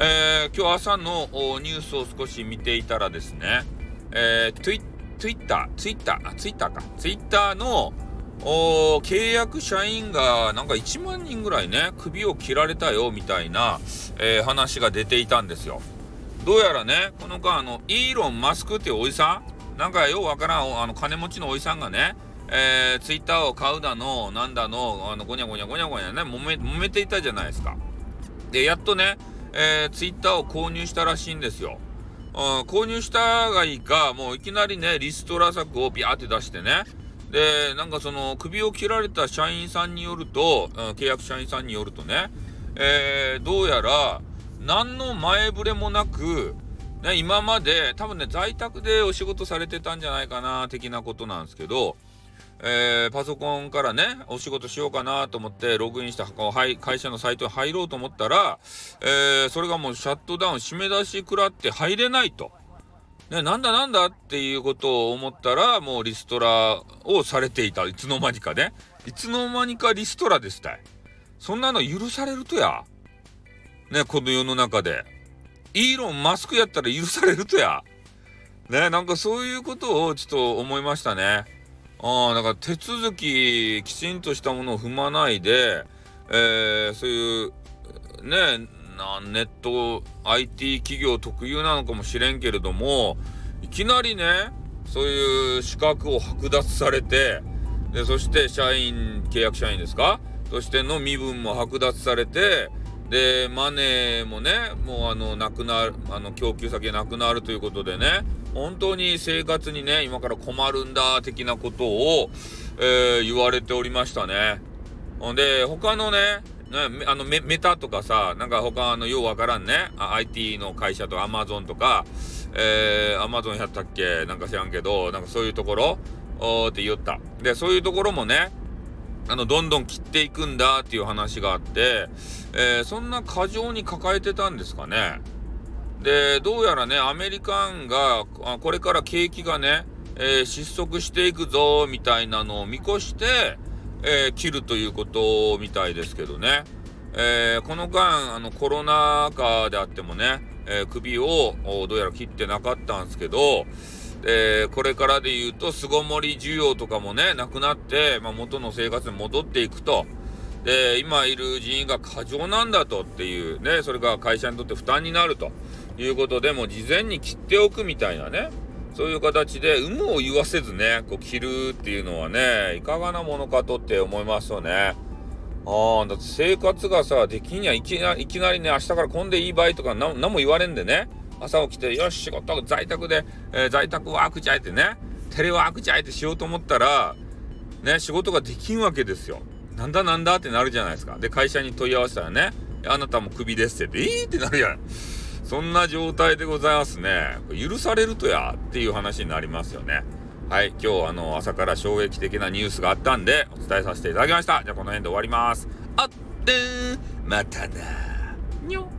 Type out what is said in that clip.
えー、今日朝のニュースを少し見ていたらですね、えー、ツイツイッター、ツイッター、あ、ツイッターか。ツイッターの契約社員がなんか1万人ぐらいね、首を切られたよみたいな、えー、話が出ていたんですよ。どうやらね、この間、あの、イーロン・マスクっていうおじさん、なんかようわからん、あの、金持ちのおじさんがね、えー、ツイッターを買うだの、なんだの、あの、ごにゃごにゃごにゃごにゃね、揉め、揉めていたじゃないですか。で、やっとね、えー、ツイッターを購入したらしいんですよ。うん、購入したがいいか、もういきなりね、リストラ策をビャーって出してね。で、なんかその、首を切られた社員さんによると、うん、契約社員さんによるとね、えー、どうやら、何の前触れもなく、ね、今まで、多分ね、在宅でお仕事されてたんじゃないかな、的なことなんですけど、えー、パソコンからね、お仕事しようかなと思って、ログインしたはい会社のサイトに入ろうと思ったら、えー、それがもうシャットダウン、締め出し食らって入れないと。ね、なんだなんだっていうことを思ったら、もうリストラをされていた。いつの間にかね。いつの間にかリストラでしたい。そんなの許されるとや。ね、この世の中で。イーロン・マスクやったら許されるとや。ね、なんかそういうことをちょっと思いましたね。あ、だから手続ききちんとしたものを踏まないで、えー、そういうねなネット IT 企業特有なのかもしれんけれどもいきなりねそういう資格を剥奪されてでそして社員契約社員ですか？そしての身分も剥奪されてでマネーもねもうあのなくなるあの供給先がなくなるということでね本当に生活にね、今から困るんだ、的なことを、えー、言われておりましたね。ほんで、他のね、ね、あのメ、メタとかさ、なんか他のようわからんね、IT の会社とか Amazon とか、えー、Amazon やったっけ？なんか知らんけど、なんかそういうところ、おって言った。で、そういうところもね、あの、どんどん切っていくんだっていう話があって、えー、そんな過剰に抱えてたんですかね？で、どうやらね、アメリカンが、これから景気がね、えー、失速していくぞ、みたいなのを見越して、えー、切るということみたいですけどね。えー、この間、あの、コロナ禍であってもね、え首をどうやら切ってなかったんですけど、えこれからで言うと、巣ごもり需要とかもね、なくなって、まあ、元の生活に戻っていくと。で、今いる人員が過剰なんだとっていうね、それが会社にとって負担になると。いうことでも事前に切っておくみたいなね、そういう形で有無を言わせずね、こう切るっていうのはね、いかがなものかとって思いますよね。ああ、だって生活がさ、できんやいきないきなりね、明日から混んでいい場合とか何も言われんでね、朝起きて、よし、仕事、在宅で、えー、在宅ワークじゃいってね、テレワークじゃいってしようと思ったら、ね、仕事ができんわけですよ。なんだなんだってなるじゃないですか。で、会社に問い合わせたらね、あなたもクビですって、えーってなるやん。そんな状態でございますね。許されるとやっていう話になりますよね。はい。今日あの朝から衝撃的なニュースがあったんでお伝えさせていただきました。じゃあこの辺で終わります。あってーまたなにょ。